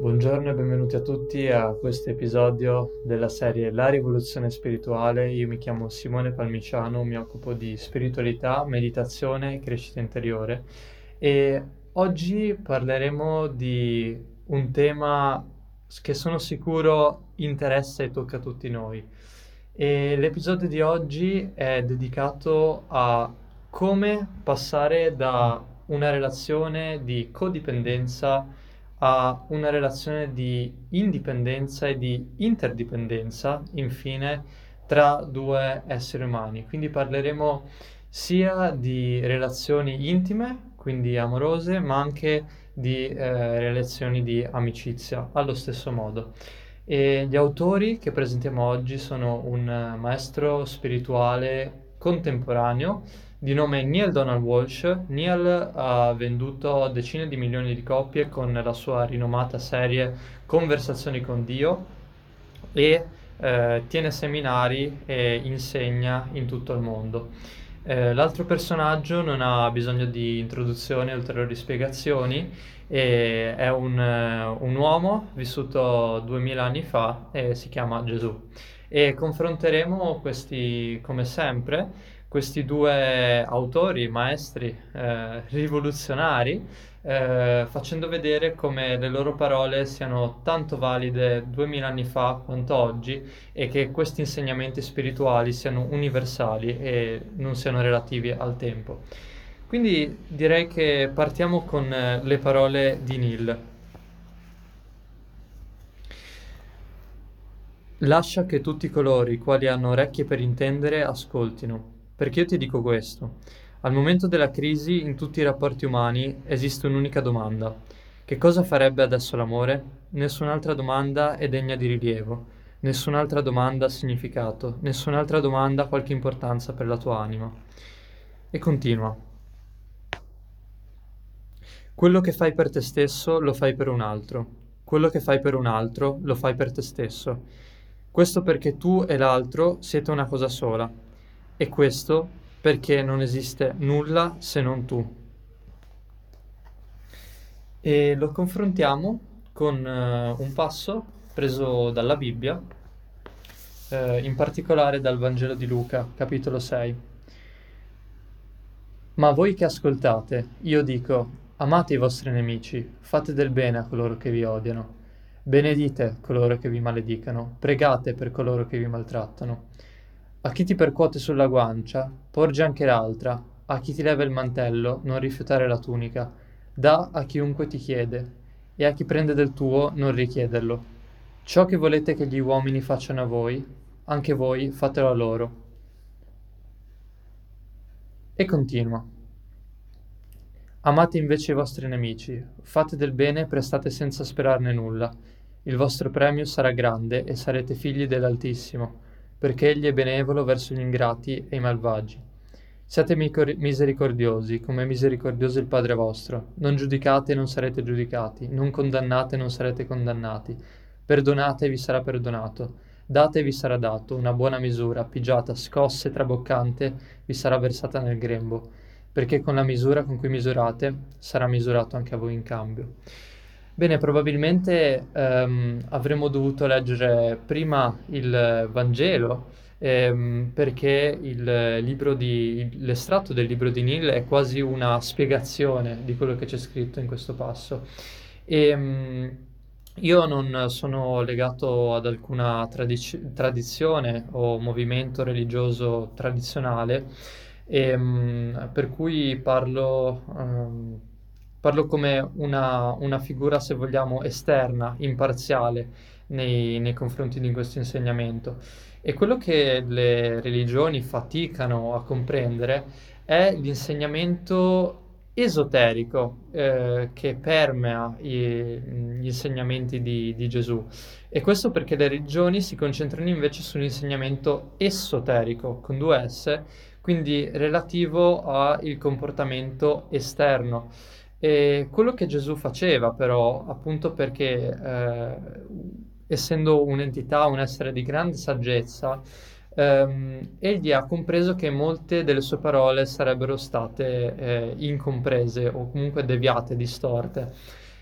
Buongiorno e benvenuti a tutti a questo episodio della serie La rivoluzione spirituale. Io mi chiamo Simone Palmiciano, mi occupo di spiritualità, meditazione e crescita interiore e oggi parleremo di un tema che sono sicuro interessa e tocca a tutti noi. E l'episodio di oggi è dedicato a come passare da una relazione di codipendenza a una relazione di indipendenza e di interdipendenza, infine, tra due esseri umani. Quindi parleremo sia di relazioni intime, quindi amorose, ma anche di eh, relazioni di amicizia, allo stesso modo. E gli autori che presentiamo oggi sono un maestro spirituale contemporaneo, di nome Neil Donald Walsh. Neil ha venduto decine di milioni di copie con la sua rinomata serie Conversazioni con Dio e eh, tiene seminari e insegna in tutto il mondo. Eh, l'altro personaggio non ha bisogno di introduzioni o ulteriori spiegazioni, è un, un uomo vissuto duemila anni fa e si chiama Gesù. E confronteremo questi, come sempre, questi due autori, maestri, eh, rivoluzionari, eh, facendo vedere come le loro parole siano tanto valide duemila anni fa quanto oggi e che questi insegnamenti spirituali siano universali e non siano relativi al tempo. Quindi direi che partiamo con eh, le parole di Neil. Lascia che tutti coloro i quali hanno orecchie per intendere ascoltino perché io ti dico questo. Al momento della crisi, in tutti i rapporti umani, esiste un'unica domanda. Che cosa farebbe adesso l'amore? Nessun'altra domanda è degna di rilievo, nessun'altra domanda ha significato, nessun'altra domanda ha qualche importanza per la tua anima. E continua. Quello che fai per te stesso lo fai per un altro. Quello che fai per un altro lo fai per te stesso. Questo perché tu e l'altro siete una cosa sola e questo perché non esiste nulla se non tu. E lo confrontiamo con uh, un passo preso dalla Bibbia, uh, in particolare dal Vangelo di Luca, capitolo 6. Ma voi che ascoltate, io dico, amate i vostri nemici, fate del bene a coloro che vi odiano, benedite coloro che vi maledicano, pregate per coloro che vi maltrattano. A chi ti percuote sulla guancia, porgi anche l'altra, a chi ti leva il mantello, non rifiutare la tunica, dà a chiunque ti chiede, e a chi prende del tuo, non richiederlo. Ciò che volete che gli uomini facciano a voi, anche voi fatelo a loro. E continua. Amate invece i vostri nemici, fate del bene e prestate senza sperarne nulla. Il vostro premio sarà grande e sarete figli dell'Altissimo perché egli è benevolo verso gli ingrati e i malvagi. Siate misericordiosi, come è misericordioso il Padre vostro. Non giudicate e non sarete giudicati, non condannate e non sarete condannati. Perdonate e vi sarà perdonato. Date e vi sarà dato, una buona misura, pigiata, scossa e traboccante, vi sarà versata nel grembo, perché con la misura con cui misurate sarà misurato anche a voi in cambio. Bene, probabilmente ehm, avremmo dovuto leggere prima il Vangelo, ehm, perché il di, l'estratto del libro di Neil è quasi una spiegazione di quello che c'è scritto in questo passo. E, ehm, io non sono legato ad alcuna tradiz- tradizione o movimento religioso tradizionale, e, ehm, per cui parlo ehm, Parlo come una, una figura, se vogliamo, esterna, imparziale nei, nei confronti di questo insegnamento. E quello che le religioni faticano a comprendere è l'insegnamento esoterico eh, che permea i, gli insegnamenti di, di, Gesù. E questo perché le religioni si concentrano invece sull'insegnamento esoterico, con due S, quindi relativo al comportamento esterno. E quello che Gesù faceva però, appunto perché eh, essendo un'entità, un essere di grande saggezza, ehm, egli ha compreso che molte delle sue parole sarebbero state eh, incomprese o comunque deviate, distorte.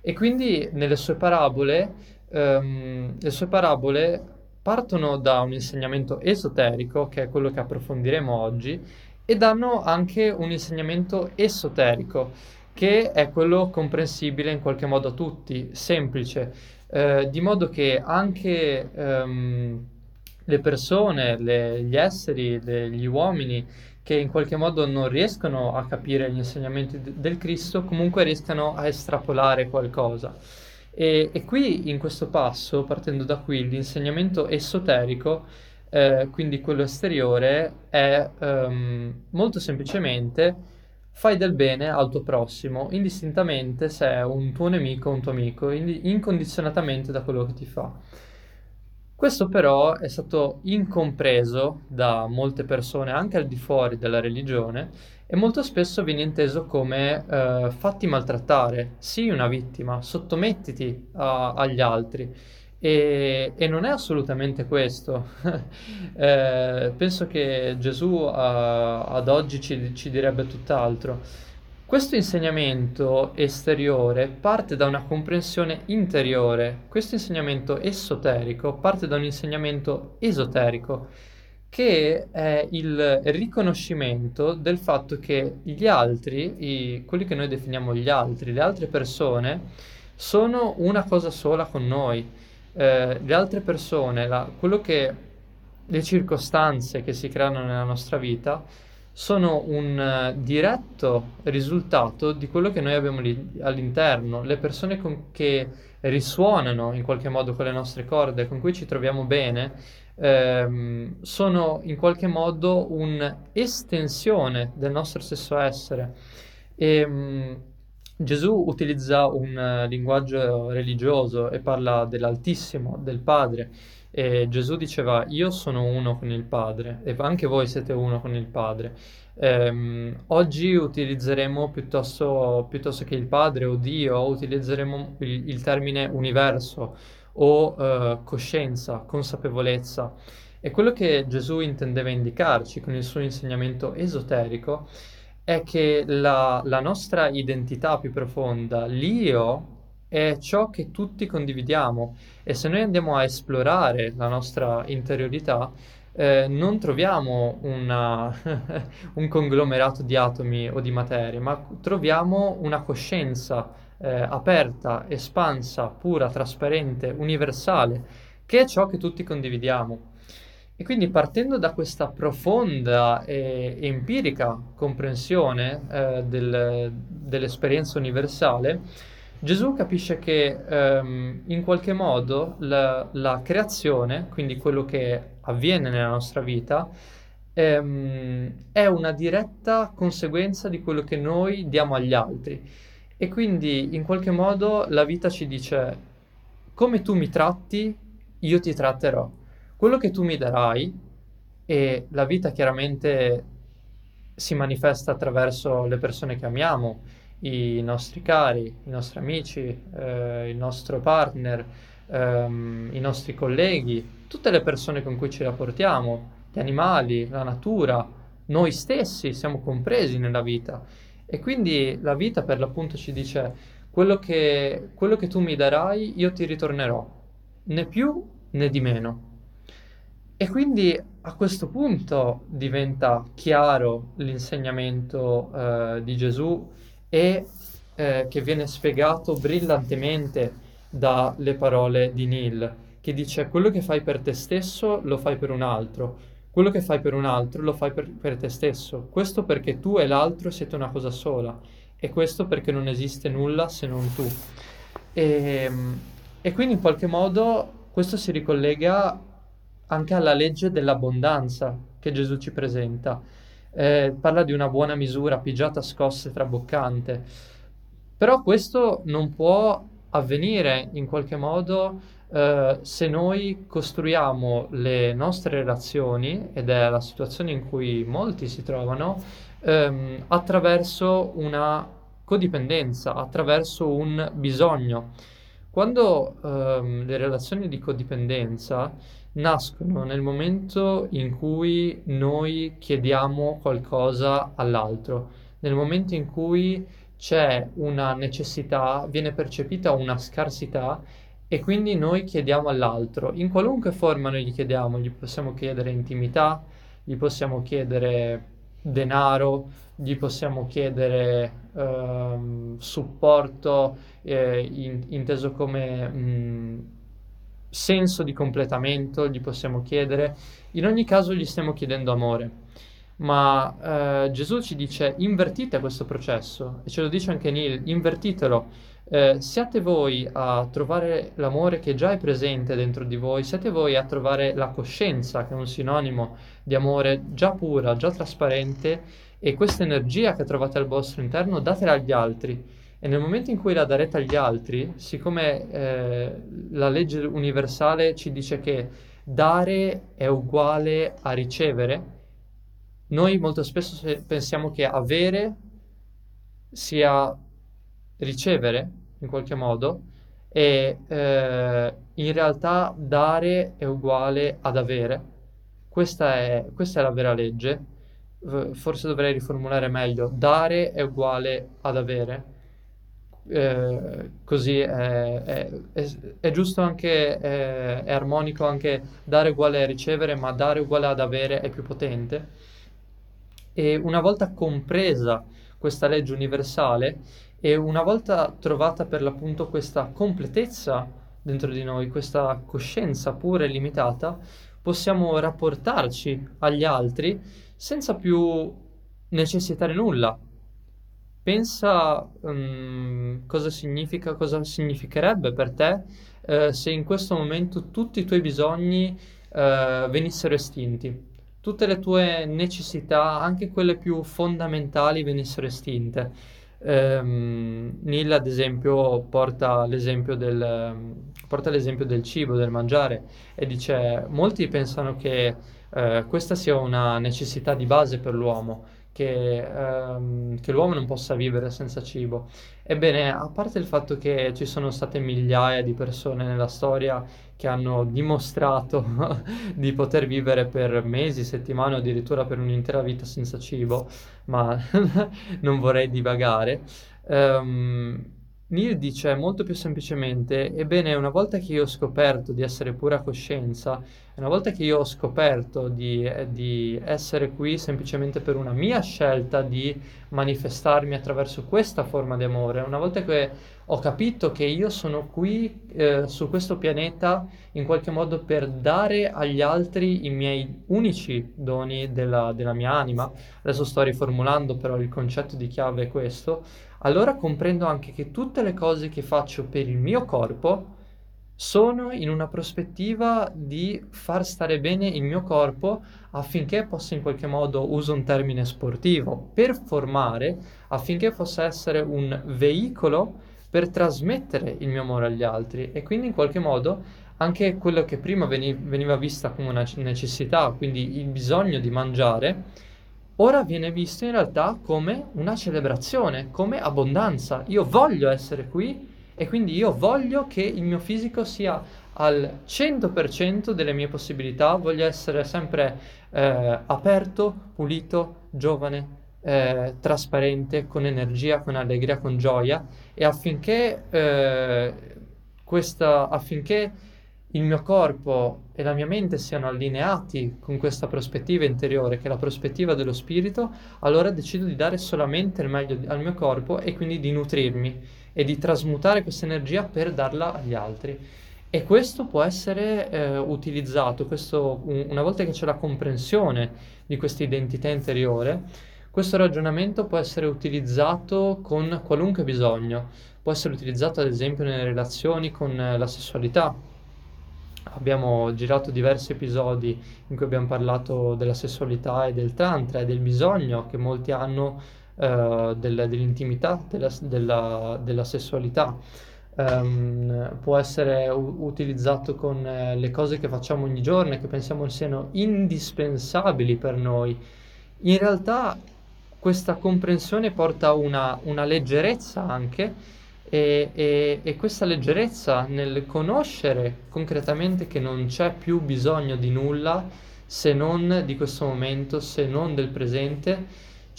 E quindi nelle sue parabole, ehm, le sue parabole partono da un insegnamento esoterico, che è quello che approfondiremo oggi, e danno anche un insegnamento esoterico, che è quello comprensibile in qualche modo a tutti, semplice, eh, di modo che anche ehm, le persone, le, gli esseri, le, gli uomini che in qualche modo non riescono a capire gli insegnamenti d- del Cristo, comunque riescano a estrapolare qualcosa. E, e, qui in questo passo, partendo da qui, l'insegnamento esoterico, eh, quindi quello esteriore, è um, molto semplicemente fai del bene al tuo prossimo, indistintamente se è un tuo nemico o un tuo amico, incondizionatamente da quello che ti fa. Questo però è stato incompreso da molte persone anche al di fuori della religione e molto spesso viene inteso come eh, fatti maltrattare, sii una vittima, sottomettiti a, agli altri. E, e, non è assolutamente questo. eh, penso che Gesù a, ad oggi ci, ci direbbe tutt'altro. Questo insegnamento esteriore parte da una comprensione interiore, questo insegnamento esoterico parte da un insegnamento esoterico, che è il riconoscimento del fatto che gli altri, i, quelli che noi definiamo gli altri, le altre persone, sono una cosa sola con noi. Eh, le altre persone, la, che, le circostanze che si creano nella nostra vita, sono un uh, diretto risultato di quello che noi abbiamo lì all'interno, le persone con, che risuonano in qualche modo con le nostre corde, con cui ci troviamo bene, ehm, sono in qualche modo un'estensione del nostro stesso essere. E, um, Gesù utilizza un uh, linguaggio religioso e parla dell'Altissimo, del Padre. E Gesù diceva, io sono uno con il Padre e anche voi siete uno con il Padre. Ehm, oggi utilizzeremo piuttosto, piuttosto, che il Padre o Dio, utilizzeremo il, il termine universo o eh, coscienza, consapevolezza. E quello che Gesù intendeva indicarci con il suo insegnamento esoterico è che la, la nostra identità più profonda, l'io, è ciò che tutti condividiamo e se noi andiamo a esplorare la nostra interiorità, eh, non troviamo una, un conglomerato di atomi o di materie, ma troviamo una coscienza eh, aperta, espansa, pura, trasparente, universale, che è ciò che tutti condividiamo. E quindi partendo da questa profonda e empirica comprensione eh, del, dell'esperienza universale, Gesù capisce che um, in qualche modo la, la, creazione, quindi quello che avviene nella nostra vita, um, è una diretta conseguenza di quello che noi diamo agli altri. E quindi in qualche modo la vita ci dice, come tu mi tratti, io ti tratterò. Quello che tu mi darai, e la vita chiaramente si manifesta attraverso le persone che amiamo, i nostri cari, i nostri amici, eh, il nostro partner, ehm, i nostri colleghi, tutte le persone con cui ci rapportiamo, gli animali, la natura, noi stessi siamo compresi nella vita. E quindi la vita per l'appunto ci dice quello che, quello che tu mi darai io ti ritornerò, né più né di meno. E quindi a questo punto diventa chiaro l'insegnamento eh, di Gesù e eh, che viene spiegato brillantemente dalle parole di Neil, che dice quello che fai per te stesso lo fai per un altro, quello che fai per un altro lo fai per, per te stesso, questo perché tu e l'altro siete una cosa sola. E questo perché non esiste nulla se non tu. E, ehm, e quindi in qualche modo questo si ricollega anche alla legge dell'abbondanza che Gesù ci presenta eh, parla di una buona misura, pigiata, scossa e traboccante. Però questo non può avvenire in qualche modo eh, se noi costruiamo le nostre relazioni, ed è la situazione in cui molti si trovano, ehm, attraverso una codipendenza, attraverso un bisogno. Quando ehm, le relazioni di codipendenza nascono nel momento in cui noi chiediamo qualcosa all'altro, nel momento in cui c'è una necessità, viene percepita una scarsità e quindi noi chiediamo all'altro, in qualunque forma noi gli chiediamo, gli possiamo chiedere intimità, gli possiamo chiedere denaro, gli possiamo chiedere ehm, supporto eh, in, inteso come mh, senso di completamento, gli possiamo chiedere, in ogni caso gli stiamo chiedendo amore. Ma eh, Gesù ci dice invertite questo processo e ce lo dice anche Neil, invertitelo. Eh, siate voi a trovare l'amore che già è presente dentro di voi, siate voi a trovare la coscienza, che è un sinonimo di amore già pura, già trasparente, e questa energia che trovate al vostro interno datela agli altri. E nel momento in cui la darete agli altri, siccome eh, la legge universale ci dice che dare è uguale a ricevere, noi molto spesso pensiamo che avere sia ricevere in qualche modo e eh, in realtà dare è uguale ad avere. Questa è, questa è la vera legge. Forse dovrei riformulare meglio. Dare è uguale ad avere. Eh, così è, è, è, è, giusto anche, è, armonico anche dare uguale a ricevere, ma dare uguale ad avere è più potente. E una volta compresa questa legge universale e una volta trovata per l'appunto questa completezza dentro di noi, questa coscienza pura e limitata, possiamo rapportarci agli altri senza più necessitare nulla. Pensa um, cosa significa, cosa significherebbe per te uh, se in questo momento tutti i tuoi bisogni uh, venissero estinti tutte le tue necessità, anche quelle più fondamentali, venissero estinte. Um, Neil, ad esempio, porta l'esempio, del, porta l'esempio del cibo, del mangiare, e dice: Molti pensano che uh, questa sia una necessità di base per l'uomo, che, um, che l'uomo non possa vivere senza cibo. Ebbene, a parte il fatto che ci sono state migliaia di persone nella storia che hanno dimostrato di poter vivere per mesi, settimane o addirittura per un'intera vita senza cibo, ma non vorrei divagare. Um, Neil dice molto più semplicemente, ebbene, una volta che io ho scoperto di essere pura coscienza, una volta che io ho scoperto di, eh, di, essere qui semplicemente per una mia scelta di manifestarmi attraverso questa forma di amore, una volta che ho capito che io sono qui eh, su questo pianeta in qualche modo per dare agli altri i miei unici doni della, della mia anima, adesso sto riformulando però il concetto di chiave è questo, allora comprendo anche che tutte le cose che faccio per il mio corpo sono in una prospettiva di far stare bene il mio corpo affinché possa in qualche modo, uso un termine sportivo, performare, affinché possa essere un veicolo per trasmettere il mio amore agli altri e quindi in qualche modo anche quello che prima veni- veniva vista come una necessità, quindi il bisogno di mangiare, ora viene visto in realtà come una celebrazione, come abbondanza. Io voglio essere qui e quindi io voglio che il mio fisico sia al 100% delle mie possibilità, voglio essere sempre eh, aperto, pulito, giovane, eh, trasparente, con energia, con allegria, con gioia. E affinché, eh, questa, affinché il mio corpo e la mia mente siano allineati con questa prospettiva interiore, che è la prospettiva dello spirito, allora decido di dare solamente il meglio al mio corpo e quindi di nutrirmi e di trasmutare questa energia per darla agli altri. E questo può essere eh, utilizzato, questo, un, una volta che c'è la comprensione di questa identità interiore, questo ragionamento può essere utilizzato con qualunque bisogno, può essere utilizzato ad esempio nelle relazioni con la sessualità, abbiamo girato diversi episodi in cui abbiamo parlato della sessualità e del tantra e del bisogno che molti hanno uh, del, dell'intimità, della, della, della sessualità. Um, può essere u- utilizzato con uh, le cose che facciamo ogni giorno e che pensiamo siano indispensabili per noi. In realtà questa comprensione porta una, una leggerezza anche e, e, e, questa leggerezza nel conoscere concretamente che non c'è più bisogno di nulla se non di questo momento, se non del presente,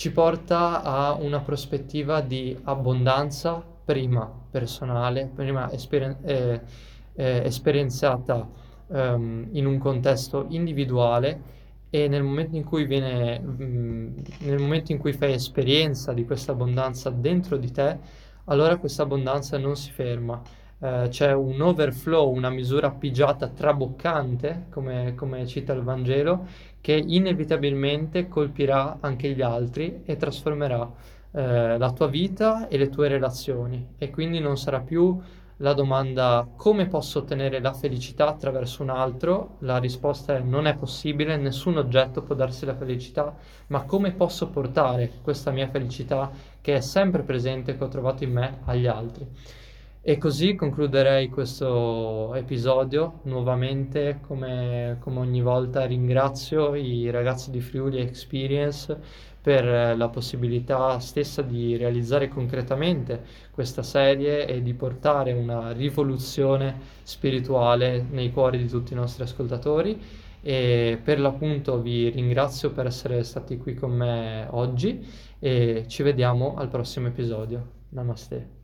ci porta a una prospettiva di abbondanza, prima personale, prima esperi- eh, eh, esperienziata um, in un contesto individuale e nel momento in cui viene, mh, mm, nel momento in cui fai esperienza di questa abbondanza dentro di te, allora questa abbondanza non si ferma. Eh, c'è un overflow, una misura pigiata traboccante, come, come cita il Vangelo, che inevitabilmente colpirà anche gli altri e trasformerà eh, la tua vita e le tue relazioni. E quindi non sarà più la domanda come posso ottenere la felicità attraverso un altro, la risposta è non è possibile, nessun oggetto può darsi la felicità, ma come posso portare questa mia felicità che è sempre presente, che ho trovato in me, agli altri. E così concluderei questo episodio. Nuovamente, come, come ogni volta, ringrazio i ragazzi di Friuli Experience per la possibilità stessa di realizzare concretamente questa serie e di portare una rivoluzione spirituale nei cuori di tutti i nostri ascoltatori. E per l'appunto vi ringrazio per essere stati qui con me oggi e ci vediamo al prossimo episodio. Namaste.